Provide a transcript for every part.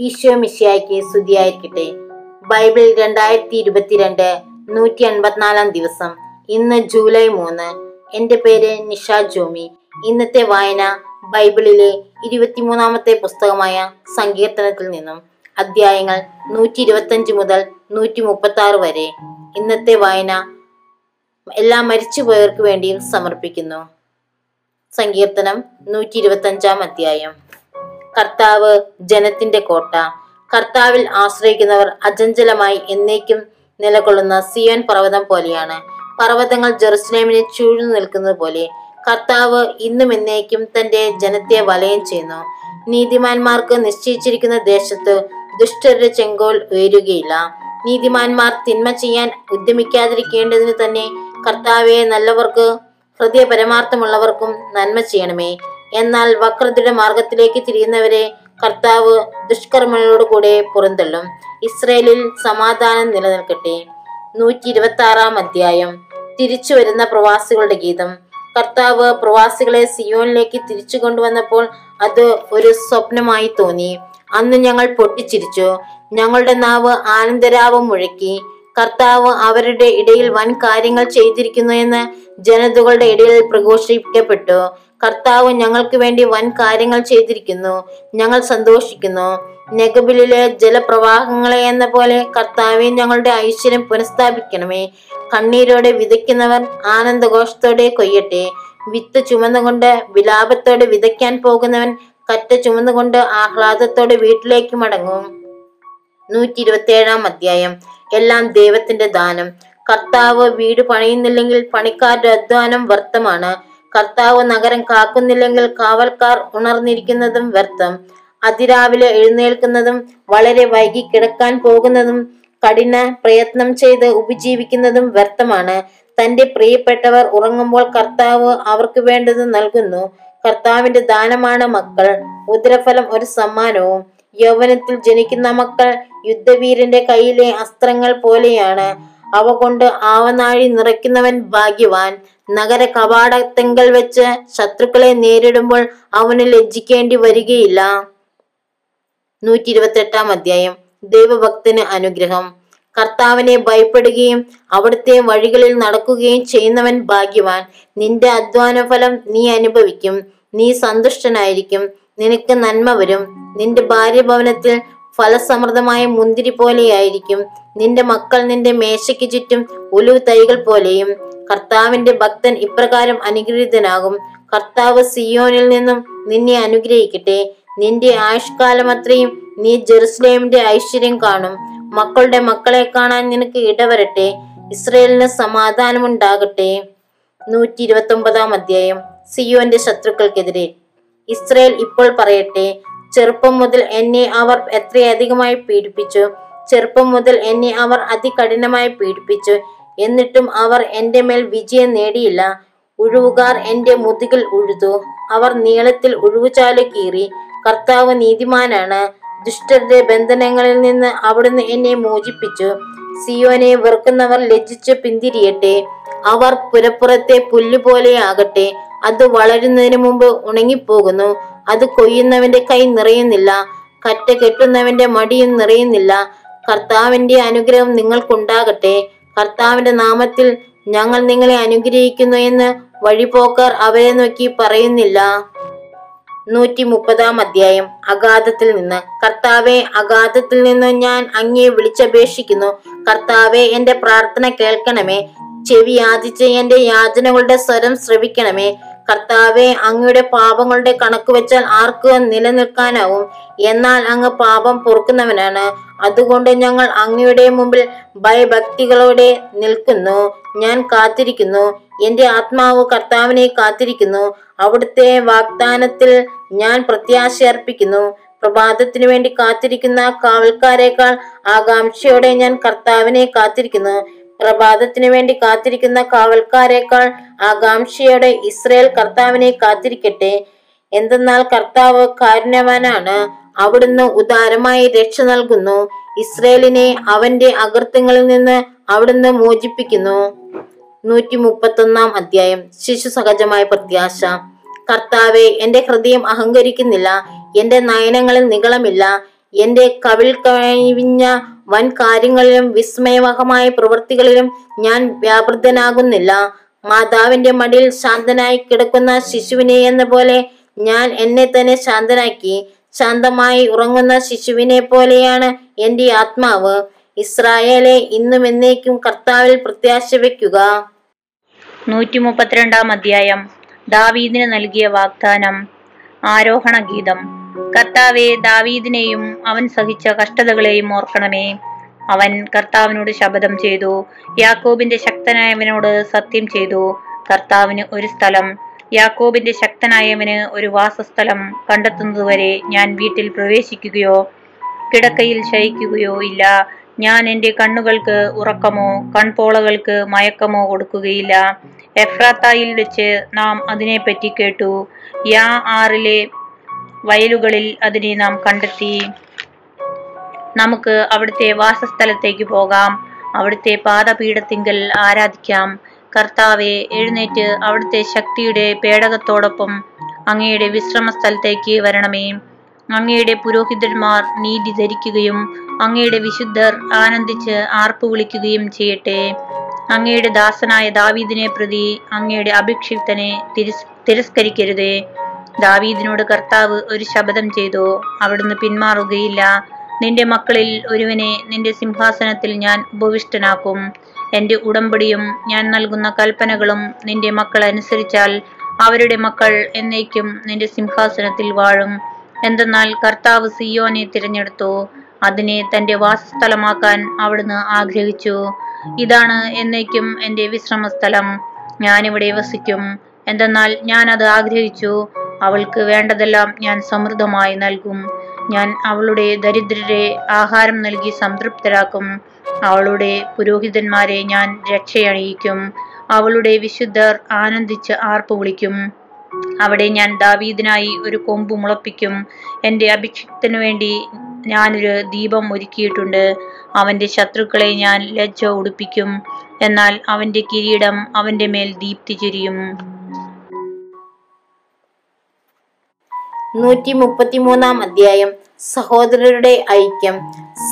ഈശോ മിശിയായ്ക്ക് സ്തുതിയായിരിക്കട്ടെ. ബൈബിൾ രണ്ടായിരത്തി ഇരുപത്തിരണ്ട് നൂറ്റി അൻപത്തിനാലാം ദിവസം. ഇന്ന് ജൂലൈ മൂന്ന്. എന്റെ പേര് നിഷ ജോമി. ഇന്നത്തെ വായന ബൈബിളിലെ ഇരുപത്തിമൂന്നാമത്തെ പുസ്തകമായ സങ്കീർത്തനത്തിൽ നിന്നും അധ്യായങ്ങൾ നൂറ്റി ഇരുപത്തഞ്ച് മുതൽ നൂറ്റി മുപ്പത്തി ആറ് വരെ. ഇന്നത്തെ വായന എല്ലാ മരിച്ചുപോയവർക്ക് വേണ്ടിയും സമർപ്പിക്കുന്നു. സങ്കീർത്തനം നൂറ്റി ഇരുപത്തഞ്ചാം അധ്യായം. കർത്താവ് ജനത്തിന്റെ കോട്ട. കർത്താവിൽ ആശ്രയിക്കുന്നവർ അചഞ്ചലമായി എന്നേക്കും നിലകൊള്ളുന്ന സിയോൻ പർവതം പോലെയാണ്. പർവതങ്ങൾ ജെറുസലേമിനെ ചൂഴ്ന്നു നിൽക്കുന്നത് പോലെ കർത്താവ് ഇന്നും എന്നേക്കും തന്റെ ജനത്തെ വലയം ചെയ്യുന്നു. നീതിമാന്മാർക്ക് നിശ്ചയിച്ചിരിക്കുന്ന ദേശത്ത് ദുഷ്ടരുടെ ചെങ്കോൽ ഉയരുകയില്ല നീതിമാന്മാർ തിന്മ ചെയ്യാൻ ഉദ്യമിക്കാതിരിക്കേണ്ടതിന് തന്നെ കർത്താവെ നല്ലവർക്ക് ഹൃദയ പരമാർത്ഥമുള്ളവർക്കും നന്മ ചെയ്യണമേ. എന്നാൽ വക്രതയുടെ മാർഗത്തിലേക്ക് തിരിയുന്നവരെ കർത്താവ് ദുഷ്കർമ്മങ്ങളോട് കൂടെ പുറന്തള്ളും. ഇസ്രയേലിൽ സമാധാനം നിലനിൽക്കട്ടെ. നൂറ്റി ഇരുപത്തി ആറാം അധ്യായം. തിരിച്ചു വരുന്ന പ്രവാസികളുടെ ഗീതം. കർത്താവ് പ്രവാസികളെ സിയോനിലേക്ക് തിരിച്ചു കൊണ്ടുവന്നപ്പോൾ അത് ഒരു സ്വപ്നമായി തോന്നി. അന്ന് ഞങ്ങൾ പൊട്ടിച്ചിരിച്ചു. ഞങ്ങളുടെ നാവ് ആനന്ദരാവം മുഴക്കി. കർത്താവ് അവരുടെ ഇടയിൽ വൻ കാര്യങ്ങൾ ചെയ്തിരിക്കുന്നു എന്ന് ജനതകളുടെ ഇടയിൽ പ്രഘോഷിക്കപ്പെട്ടു. കർത്താവ് ഞങ്ങൾക്ക് വേണ്ടി വൻ കാര്യങ്ങൾ ചെയ്തിരിക്കുന്നു. ഞങ്ങൾ സന്തോഷിക്കുന്നു. നെഗബിലെ ജലപ്രവാഹങ്ങളെ എന്ന പോലെ കർത്താവെ ഞങ്ങളുടെ ഐശ്വര്യം പുനഃസ്ഥാപിക്കണമേ. കണ്ണീരോടെ വിതയ്ക്കുന്നവർ ആനന്ദഘോഷത്തോടെ കൊയ്യട്ടെ. വിത്ത് ചുമന്നുകൊണ്ട് വിലാപത്തോടെ വിതയ്ക്കാൻ പോകുന്നവൻ കറ്റ ചുമന്നുകൊണ്ട് ആഹ്ലാദത്തോടെ വീട്ടിലേക്ക് മടങ്ങും. നൂറ്റി ഇരുപത്തിയേഴാം അധ്യായം. എല്ലാം ദൈവത്തിന്റെ ദാനം. കർത്താവ് വീട് പണിയുന്നില്ലെങ്കിൽ പണിക്കാരുടെ അധ്വാനം വ്യർത്ഥമാണ്. കർത്താവ് നഗരം കാക്കുന്നില്ലെങ്കിൽ കാവൽക്കാർ ഉണർന്നിരിക്കുന്നതും വ്യർത്ഥം. അതിരാവിലെ എഴുന്നേൽക്കുന്നതും വളരെ വൈകി കിടക്കാൻ പോകുന്നതും കഠിന പ്രയത്നം ചെയ്ത് ഉപജീവിക്കുന്നതും വ്യർത്ഥമാണ്. തന്റെ പ്രിയപ്പെട്ടവർ ഉറങ്ങുമ്പോൾ കർത്താവ് അവർക്ക് വേണ്ടത് നൽകുന്നു. കർത്താവിന്റെ ദാനമാണ് മക്കൾ. ഉദരഫലം ഒരു സമ്മാനവും. യൗവനത്തിൽ ജനിക്കുന്ന മക്കൾ യുദ്ധവീരന്റെ കയ്യിലെ അസ്ത്രങ്ങൾ പോലെയാണ്. അവ കൊണ്ട് ആവനാഴി നിറയ്ക്കുന്നവൻ ഭാഗ്യവാൻ. നഗര കവാടത്തെങ്കൽ വെച്ച് ശത്രുക്കളെ നേരിടുമ്പോൾ അവന് ലജ്ജിക്കേണ്ടി വരികയില്ല. നൂറ്റി ഇരുപത്തെട്ടാം അധ്യായം. ദൈവഭക്തന് അനുഗ്രഹം. കർത്താവിനെ ഭയപ്പെടുകയും അവിടുത്തെ വഴികളിൽ നടക്കുകയും ചെയ്യുന്നവൻ ഭാഗ്യവാൻ. നിന്റെ അധ്വാന ഫലം നീ അനുഭവിക്കും. നീ സന്തുഷ്ടനായിരിക്കും. നിനക്ക് നന്മ വരും. നിന്റെ ഭാര്യഭവനത്തിൽ ഫലസമൃദ്ധമായ മുന്തിരി പോലെയായിരിക്കും. നിന്റെ മക്കൾ നിന്റെ മേശയ്ക്ക് ചുറ്റും ഉലുവ് തൈകൾ പോലെയും. കർത്താവിന്റെ ഭക്തൻ ഇപ്രകാരം അനുഗ്രഹീതനാകും. കർത്താവ് സിയോനിൽ നിന്നും നിന്നെ അനുഗ്രഹിക്കട്ടെ. നിന്റെ ആയുഷ്കാലം അത്രയും നീ ജെറുസലേമിന്റെ ഐശ്വര്യം കാണും. മക്കളുടെ മക്കളെ കാണാൻ നിനക്ക് ഇടവരട്ടെ. ഇസ്രയേലിന് സമാധാനമുണ്ടാകട്ടെ. നൂറ്റി ഇരുപത്തി ഒമ്പതാം അധ്യായം. സിയോന്റെ ശത്രുക്കൾക്കെതിരെ. ഇസ്രയേൽ ഇപ്പോൾ പറയട്ടെ ചെറുപ്പം മുതൽ എന്നെ അവർ എത്രയധികമായി പീഡിപ്പിച്ചു? ചെറുപ്പം മുതൽ എന്നെ അവർ അതികഠിനമായി പീഡിപ്പിച്ചു. എന്നിട്ടും അവർ എന്റെ മേൽ വിജയം നേടിയില്ല. ഉഴുവുകാർ എന്റെ മുതുകിൽ ഉഴുതു. അവർ നീളത്തിൽ ഉഴുവുചാൽ കീറി. കർത്താവ് നീതിമാനാണ്. ദുഷ്ടരുടെ ബന്ധനങ്ങളിൽ നിന്ന് അവിടുന്ന് എന്നെ മോചിപ്പിച്ചു. സിയോനെ വെറുക്കുന്നവർ ലജ്ജിച്ച് പിന്തിരിയട്ടെ. അവർ പുരപ്പുറത്തെ പുല്ലുപോലെയാകട്ടെ. അത് വളരുന്നതിന് മുമ്പ് ഉണങ്ങിപ്പോകുന്നു. അത് കൊയ്യുന്നവന്റെ കൈ നിറയുന്നില്ല. കറ്റ കെട്ടുന്നവന്റെ മടിയും നിറയുന്നില്ല. കർത്താവിന്റെ അനുഗ്രഹം നിങ്ങൾക്കുണ്ടാകട്ടെ. കർത്താവിന്റെ നാമത്തിൽ ഞങ്ങൾ നിങ്ങളെ അനുഗ്രഹിക്കുന്നു എന്ന് വഴിപോക്കർ അവരെ നോക്കി പറയുന്നില്ല. നൂറ്റി മുപ്പതാം അധ്യായം. അഗാധത്തിൽ നിന്ന്. കർത്താവെ അഗാധത്തിൽ നിന്ന് ഞാൻ അങ്ങേ വിളിച്ചപേക്ഷിക്കുന്നു. കർത്താവെ എന്റെ പ്രാർത്ഥന കേൾക്കണമേ. ചെവി യാചിച്ച് എന്റെ യാചനകളുടെ സ്വരം ശ്രവിക്കണമേ. കർത്താവെ അങ്ങയുടെ പാപങ്ങളുടെ കണക്ക് വെച്ചാൽ ആർക്ക് നിലനിൽക്കാനാവും? എന്നാൽ അങ്ങ് പാപം പൊറുക്കുന്നവനാണ്. അതുകൊണ്ട് ഞങ്ങൾ അങ്ങയുടെ മുമ്പിൽ ഭയഭക്തികളോടെ നിൽക്കുന്നു. ഞാൻ കാത്തിരിക്കുന്നു. എന്റെ ആത്മാവ് കർത്താവിനെ കാത്തിരിക്കുന്നു. അവിടുത്തെ വാഗ്ദാനത്തിൽ ഞാൻ പ്രത്യാശ അർപ്പിക്കുന്നു. പ്രഭാതത്തിനു വേണ്ടി കാത്തിരിക്കുന്ന കാവൽക്കാരേക്കാൾ ആകാംക്ഷയോടെ ഞാൻ കർത്താവിനെ കാത്തിരിക്കുന്നു. പ്രഭാതത്തിനു വേണ്ടി കാത്തിരിക്കുന്ന കാവൽക്കാരേക്കാൾ ആകാംക്ഷയോടെ ഇസ്രയേൽ കർത്താവിനെ കാത്തിരിക്കട്ടെ. എന്തെന്നാൽ കർത്താവ് കാരുണ്യവാനാണ്. അവിടുന്ന് ഉദാരമായി രക്ഷ നൽകുന്നു. ഇസ്രയേലിനെ അവന്റെ അകൃത്യങ്ങളിൽ നിന്ന് അവിടുന്ന് മോചിപ്പിക്കുന്നു. നൂറ്റി മുപ്പത്തൊന്നാം അധ്യായം. ശിശു സഹജമായ പ്രത്യാശ. കർത്താവെ എന്റെ ഹൃദയം അഹങ്കരിക്കുന്നില്ല. എന്റെ നയനങ്ങളിൽ നികളമില്ല എന്റെ കവിൽ കവിഞ്ഞ വൻ കാര്യങ്ങളിലും വിസ്മയവഹമായ പ്രവൃത്തികളിലും ഞാൻ വ്യാപൃതനാകുന്നില്ല. മാതാവിന്റെ മടിയിൽ ശാന്തനായി കിടക്കുന്ന ശിശുവിനെ എന്ന പോലെ ഞാൻ എന്നെ തന്നെ ശാന്തനാക്കി. ശാന്തമായി ഉറങ്ങുന്ന ശിശുവിനെ പോലെയാണ് എന്റെ ആത്മാവ്. ഇസ്രായേലെ ഇന്നും എന്നേക്കും കർത്താവിൽ പ്രത്യാശ വയ്ക്കുക. നൂറ്റി മുപ്പത്തിരണ്ടാം അധ്യായം. ദാവീദിന് നൽകിയ വാഗ്ദാനം. ആരോഹണ ഗീതം കർത്താവെ ദാവീദിനെയും അവൻ സഹിച്ച കഷ്ടതകളെയും ഓർക്കണമേ. അവൻ കർത്താവിനോട് ശപഥം ചെയ്തു. യാക്കോബിന്റെ ശക്തനായവനോട് സത്യം ചെയ്തു. കർത്താവിന് ഒരു സ്ഥലം. യാക്കോബിന്റെ ശക്തനായവന് ഒരു വാസസ്ഥലം കണ്ടെത്തുന്നതുവരെ ഞാൻ വീട്ടിൽ പ്രവേശിക്കുകയോ കിടക്കയിൽ ശയിക്കുകയോ ഇല്ല. ഞാൻ എന്റെ കണ്ണുകൾക്ക് ഉറക്കമോ കൺപോളകൾക്ക് മയക്കമോ കൊടുക്കുകയില്ല. എഫ്രാത്തായിൽ വെച്ച് നാം അതിനെപ്പറ്റി കേട്ടു. യാ ആറിലെ വയലുകളിൽ അതിനെ നാം കണ്ടെത്തി. നമുക്ക് അവിടുത്തെ വാസസ്ഥലത്തേക്ക് പോകാം. അവിടുത്തെ പാദപീഠത്തിങ്കൽ ആരാധിക്കാം. കർത്താവെ എഴുന്നേറ്റ് അവിടുത്തെ ശക്തിയുടെ പേടകത്തോടൊപ്പം അങ്ങയുടെ വിശ്രമ സ്ഥലത്തേക്ക് വരണമേ. അങ്ങയുടെ പുരോഹിതന്മാർ നീതി ധരിക്കുകയും അങ്ങയുടെ വിശുദ്ധർ ആനന്ദിച്ച് ആർപ്പ് വിളിക്കുകയും ചെയ്യട്ടെ. അങ്ങയുടെ ദാസനായ ദാവീദിനെ പ്രതി അങ്ങയുടെ അഭിക്ഷിപ്തനെ തിരസ് തിരസ്കരിക്കരുതേ. ദാവീദിനോട് കർത്താവ് ഒരു ശപഥം ചെയ്തു. അവിടുന്ന് പിന്മാറുകയില്ല. നിന്റെ മക്കളിൽ ഒരുവനെ നിന്റെ സിംഹാസനത്തിൽ ഞാൻ ഉപവിഷ്ടനാക്കും. എന്റെ ഉടമ്പടിയും ഞാൻ നൽകുന്ന കൽപ്പനകളും നിന്റെ മക്കൾ അനുസരിച്ചാൽ അവരുടെ മക്കൾ എന്നേക്കും നിന്റെ സിംഹാസനത്തിൽ വാഴും. എന്തെന്നാൽ കർത്താവ് സിയോനെ തിരഞ്ഞെടുത്തു. അതിനെ തന്റെ വാസസ്ഥലമാക്കാൻ അവിടുന്ന് ആഗ്രഹിച്ചു. ഇതാണ് എന്നേക്കും എന്റെ വിശ്രമസ്ഥലം. ഞാനിവിടെ വസിക്കും. എന്തെന്നാൽ ഞാൻ അത് ആഗ്രഹിച്ചു. അവൾക്ക് വേണ്ടതെല്ലാം ഞാൻ സമൃദ്ധമായി നൽകും. ഞാൻ അവളുടെ ദരിദ്രരെ ആഹാരം നൽകി സംതൃപ്തരാക്കും. അവളുടെ പുരോഹിതന്മാരെ ഞാൻ രക്ഷയണിയിക്കും. അവളുടെ വിശുദ്ധർ ആനന്ദിച്ച് ആർപ്പ് വിളിക്കും. അവിടെ ഞാൻ ദാവീദിനായി ഒരു കൊമ്പ് മുളപ്പിക്കും. എന്റെ അഭിഷിക്തനു വേണ്ടി ഞാനൊരു ദീപം ഒരുക്കിയിട്ടുണ്ട്. അവന്റെ ശത്രുക്കളെ ഞാൻ ലജ്ജ ഉടുപ്പിക്കും. എന്നാൽ അവന്റെ കിരീടം അവന്റെ മേൽ ദീപ്തി ചൊരിയും. നൂറ്റി മുപ്പത്തിമൂന്നാം അധ്യായം. സഹോദരരുടെ ഐക്യം.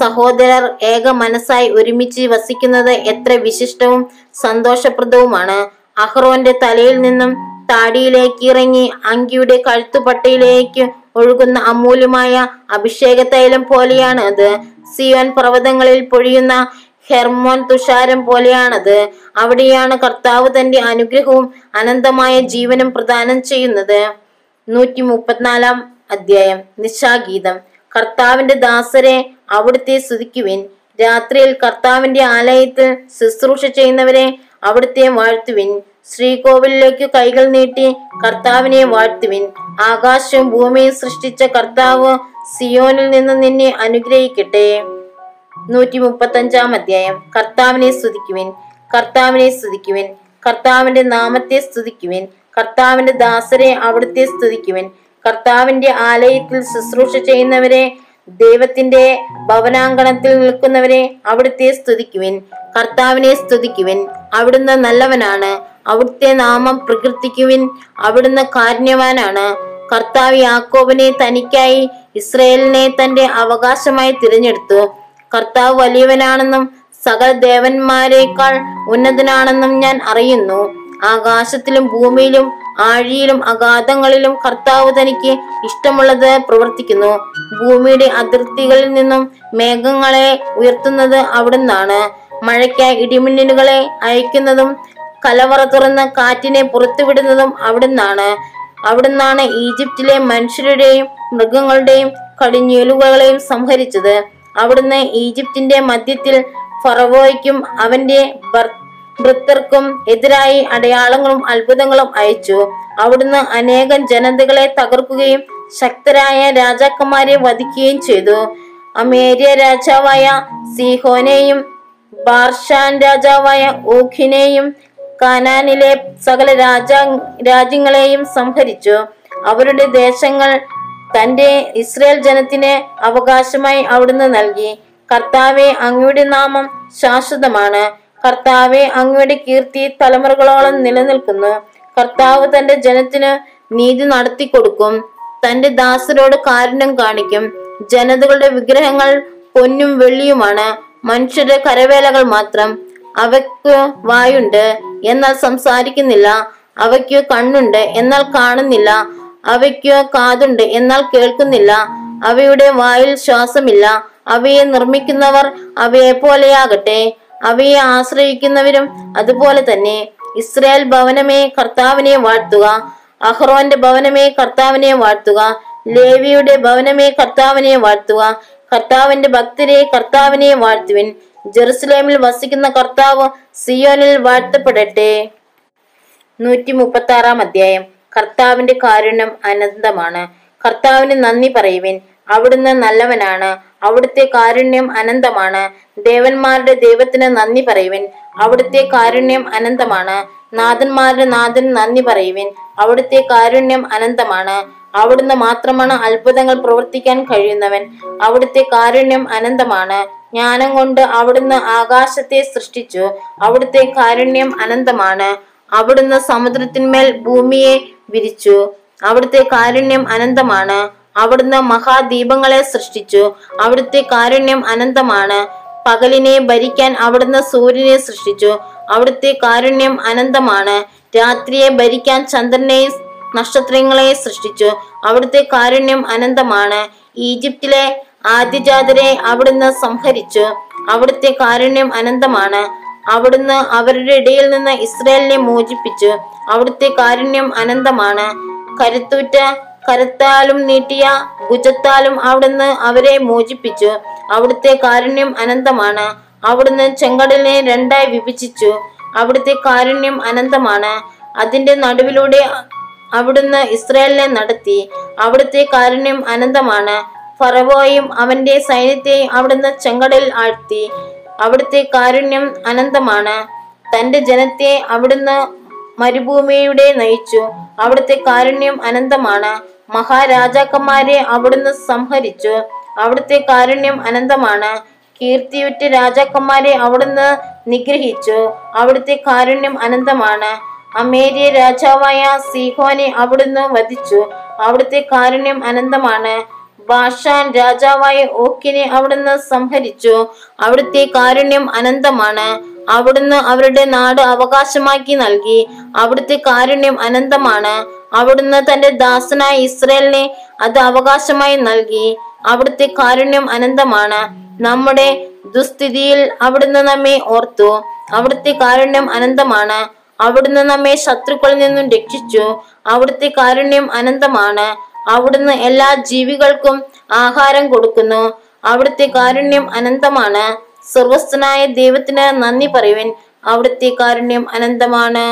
സഹോദരർ ഏക മനസ്സായി ഒരുമിച്ച് വസിക്കുന്നത് എത്ര വിശിഷ്ടവും സന്തോഷപ്രദവുമാണ്. അഹ്റോന്റെ തലയിൽ നിന്നും താടിയിലേക്ക് ഇറങ്ങി അങ്കിയുടെ കഴുത്തുപട്ടയിലേക്ക് ഒഴുകുന്ന അമൂല്യമായ അഭിഷേക തൈലം പോലെയാണ് അത് സിയോൻ പർവതങ്ങളിൽ പൊഴിയുന്ന ഹെർമോൻ തുഷാരം പോലെയാണത്. അവിടെയാണ് കർത്താവ് തന്റെ അനുഗ്രഹവും അനന്തമായ ജീവനും പ്രദാനം ചെയ്യുന്നത്. നൂറ്റി മുപ്പത്തിനാലാം അധ്യായം നിശാഗീതം. കർത്താവിന്റെ ദാസരെ അവിടുത്തെ സ്തുതിക്കുവിൻ. രാത്രിയിൽ കർത്താവിന്റെ ആലയത്തിൽ ശുശ്രൂഷ ചെയ്യുന്നവരെ അവിടുത്തെ വാഴ്ത്തുവിൻ. ശ്രീകോവിലേക്ക് കൈകൾ നീട്ടി കർത്താവിനെ വാഴ്ത്തുവിൻ. ആകാശവും ഭൂമിയും സൃഷ്ടിച്ച കർത്താവ് സിയോനിൽ നിന്ന് നിന്നെ അനുഗ്രഹിക്കട്ടെ. നൂറ്റി മുപ്പത്തഞ്ചാം അധ്യായം. കർത്താവിനെ സ്തുതിക്കുവിൻ. കർത്താവിനെ സ്തുതിക്കുവിൻ. കർത്താവിന്റെ നാമത്തെ സ്തുതിക്കുവിൻ. കർത്താവിന്റെ ദാസരെ അവിടുത്തെ സ്തുതിക്കുവിൻ. കർത്താവിന്റെ ആലയത്തിൽ ശുശ്രൂഷ ചെയ്യുന്നവരെ ദൈവത്തിന്റെ ഭവനാങ്കണത്തിൽ നിൽക്കുന്നവരെ അവിടുത്തെ സ്തുതിക്കുവിൻ. കർത്താവിനെ സ്തുതിക്കുവിൻ. അവിടുന്ന് നല്ലവനാണ്. അവിടുത്തെ നാമം പ്രകീർത്തിക്കുവിൻ. അവിടുന്ന് കാരുണ്യവാനാണ്. കർത്താവ് യാക്കോബിനെ തനിക്കായി ഇസ്രയേലിനെ തന്റെ അവകാശമായി തിരഞ്ഞെടുത്തു. കർത്താവ് വലിയവനാണെന്നും സകല ദേവന്മാരെക്കാൾ ഉന്നതനാണെന്നും ഞാൻ അറിയുന്നു. ആകാശത്തിലും ഭൂമിയിലും ആഴിയിലും അഗാധങ്ങളിലും കർത്താവ് തനിക്ക് ഇഷ്ടമുള്ളത് പ്രവർത്തിക്കുന്നു. ഭൂമിയുടെ അതിർത്തികളിൽ നിന്നും മേഘങ്ങളെ ഉയർത്തുന്നത് അവിടുന്നാണ്. മഴയ്ക്കായി ഇടിമിന്നലുകളെ അയക്കുന്നതും കലവറ തുറന്ന് കാറ്റിനെ പുറത്തുവിടുന്നതും അവിടുന്നാണ്. അവിടുന്നാണ് ഈജിപ്തിലെ മനുഷ്യരുടെയും മൃഗങ്ങളുടെയും കടിഞ്ഞൂലുകളെയും സംഹരിച്ചത്. അവിടുന്ന് ഈജിപ്തിന്റെ മധ്യത്തിൽ ഫറവോയ്ക്കും അവന്റെ ഭർ- ഭൃത്യർക്കും എതിരായി അടയാളങ്ങളും അത്ഭുതങ്ങളും അയച്ചു. അവിടുന്ന് അനേകം ജനതകളെ തകർക്കുകയും ശക്തരായ രാജാക്കന്മാരെ വധിക്കുകയും ചെയ്തു. അമേരിയ രാജാവായ സീഹോനെയും ബാർഷാൻ രാജാവായ ഊഖിനെയും കാനാനിലെ സകല രാജാ രാജ്യങ്ങളെയും സംഹരിച്ചു. അവരുടെ ദേശങ്ങൾ തന്റെ ഇസ്രയേൽ ജനത്തിന് അവകാശമായി അവിടുന്ന് നൽകി. കർത്താവെ അങ്ങയുടെ നാമം ശാശ്വതമാണ്. കർത്താവെ അങ്ങയുടെ കീർത്തി തലമുറകളോളം നിലനിൽക്കുന്നു. കർത്താവ് തന്റെ ജനത്തിന് നീതി നടത്തി കൊടുക്കും തന്റെ ദാസരോട് കാരുണ്യം കാണിക്കും. ജനതകളുടെ വിഗ്രഹങ്ങൾ പൊന്നും വെള്ളിയുമാണ്. മനുഷ്യരുടെ കരവേലകൾ മാത്രം. അവയ്ക്ക് വായുണ്ട് എന്നാൽ സംസാരിക്കുന്നില്ല. അവയ്ക്ക് കണ്ണുണ്ട് എന്നാൽ കാണുന്നില്ല. അവയ്ക്ക് കാതുണ്ട് എന്നാൽ കേൾക്കുന്നില്ല. അവയുടെ വായിൽ ശ്വാസമില്ല. അവയെ നിർമ്മിക്കുന്നവർ അവയെ പോലെയാകട്ടെ അവയെ ആശ്രയിക്കുന്നവരും അതുപോലെ തന്നെ. ഇസ്രായേൽ ഭവനമേ കർത്താവിനെ വാഴ്ത്തുക. അഹ്റോന്റെ ഭവനമേ കർത്താവിനെ വാഴ്ത്തുക. ലേവിയുടെ ഭവനമേ കർത്താവിനെ വാഴ്ത്തുക. കർത്താവിന്റെ ഭക്തരെ കർത്താവിനെ വാഴ്ത്തുവിൻ. ജെറുസലേമിൽ വസിക്കുന്ന കർത്താവ് സിയോനിൽ വാഴ്ത്തപ്പെടട്ടെ. നൂറ്റി മുപ്പത്തി ആറാം അധ്യായം. കർത്താവിന്റെ കാരുണ്യം അനന്തമാണ്. കർത്താവിന് നന്ദി പറയുവിൻ. അവിടുന്ന് നല്ലവനാണ്. അവിടുത്തെ കാരുണ്യം അനന്തമാണ്. ദേവന്മാരുടെ ദൈവത്തിന് നന്ദി പറയുവിൻ. അവിടുത്തെ കാരുണ്യം അനന്തമാണ്. നാഥന്മാരുടെ നാഥന് നന്ദി പറയുവിൻ. അവിടുത്തെ കാരുണ്യം അനന്തമാണ്. അവിടുന്ന് മാത്രമാണ് അത്ഭുതങ്ങൾ പ്രവർത്തിക്കാൻ കഴിയുന്നവൻ. അവിടുത്തെ കാരുണ്യം അനന്തമാണ്. ജ്ഞാനം കൊണ്ട് അവിടുന്ന് ആകാശത്തെ സൃഷ്ടിച്ചു. അവിടുത്തെ കാരുണ്യം അനന്തമാണ്. അവിടുന്ന് സമുദ്രത്തിന്മേൽ ഭൂമിയെ വിരിച്ചു. അവിടുത്തെ കാരുണ്യം അനന്തമാണ്. അവിടുന്ന് മഹാദീപങ്ങളെ സൃഷ്ടിച്ചു. അവിടുത്തെ കാരുണ്യം അനന്തമാണ്. പകലിനെ ഭരിക്കാൻ അവിടുന്ന് സൂര്യനെ സൃഷ്ടിച്ചു. അവിടുത്തെ കാരുണ്യം അനന്തമാണ്. രാത്രിയെ ഭരിക്കാൻ ചന്ദ്രനെയും നക്ഷത്രങ്ങളെ സൃഷ്ടിച്ചു. അവിടുത്തെ കാരുണ്യം അനന്തമാണ്. ഈജിപ്തിലെ ആദ്യജാതരെ അവിടുന്ന് സംഹരിച്ചു. അവിടുത്തെ കാരുണ്യം അനന്തമാണ്. അവിടുന്ന് അവരുടെ ഇടയിൽ നിന്ന് ഇസ്രയേലിനെ മോചിപ്പിച്ചു. അവിടുത്തെ കാരുണ്യം അനന്തമാണ്. കരുത്തുറ്റ കരത്താലും നീട്ടിയ ഭുജത്താലും അവിടുന്ന് അവരെ മോചിപ്പിച്ചു. അവിടുത്തെ കാരുണ്യം അനന്തമാണ്. അവിടുന്ന് ചെങ്കടലിനെ രണ്ടായി വിഭജിച്ചു. അവിടുത്തെ കാരുണ്യം അനന്തമാണ്. അതിന്റെ നടുവിലൂടെ അവിടുന്ന് ഇസ്രായേലിനെ നടത്തി. അവിടുത്തെ കാരുണ്യം അനന്തമാണ്. ഫറവോയും അവന്റെ സൈന്യത്തെയും അവിടുന്ന് ചെങ്കടലിൽ ആഴ്ത്തി. അവിടുത്തെ കാരുണ്യം അനന്തമാണ്. തന്റെ ജനത്തെ അവിടുന്ന് മരുഭൂമിയുടെ നയിച്ചു. അവിടുത്തെ കാരുണ്യം അനന്തമാണ്. മഹാരാജാക്കന്മാരെ അവിടുന്ന് സംഹരിച്ചു. അവിടുത്തെ കാരുണ്യം അനന്തമാണ്. കീർത്തിയുറ്റ രാജാക്കന്മാരെ അവിടുന്ന് നിഗ്രഹിച്ചു. അവിടുത്തെ കാരുണ്യം അനന്തമാണ്. അമേരിയ രാജാവായ സീഹോനെ അവിടുന്ന് വധിച്ചു. അവിടുത്തെ കാരുണ്യം അനന്തമാണ്. ബാഷാൻ രാജാവായ ഓക്കിനെ അവിടുന്ന് സംഹരിച്ചു. അവിടുത്തെ കാരുണ്യം അനന്തമാണ്. അവിടുന്ന് അവരുടെ നാട് അവകാശമാക്കി നൽകി. അവിടുത്തെ കാരുണ്യം അനന്തമാണ്. അവിടുന്ന് തന്റെ ദാസനായ ഇസ്രയേലിനെ അത് അവകാശമായി നൽകി. അവിടുത്തെ കാരുണ്യം അനന്തമാണ്. നമ്മുടെ ദുസ്ഥിതിയിൽ അവിടുന്ന് നമ്മെ ഓർത്തു. അവിടുത്തെ കാരുണ്യം അനന്തമാണ്. അവിടുന്ന് നമ്മെ ശത്രുക്കളിൽ നിന്നും രക്ഷിച്ചു. അവിടുത്തെ കാരുണ്യം അനന്തമാണ്. അവിടുന്ന് എല്ലാ ജീവികൾക്കും ആഹാരം കൊടുക്കുന്നു. അവിടുത്തെ കാരുണ്യം അനന്തമാണ്. സർവസ്ഥനായ ദൈവത്തിന് നന്ദി പറയുവൻ. അവിടുത്തെ കാരുണ്യം അനന്തമാണ്.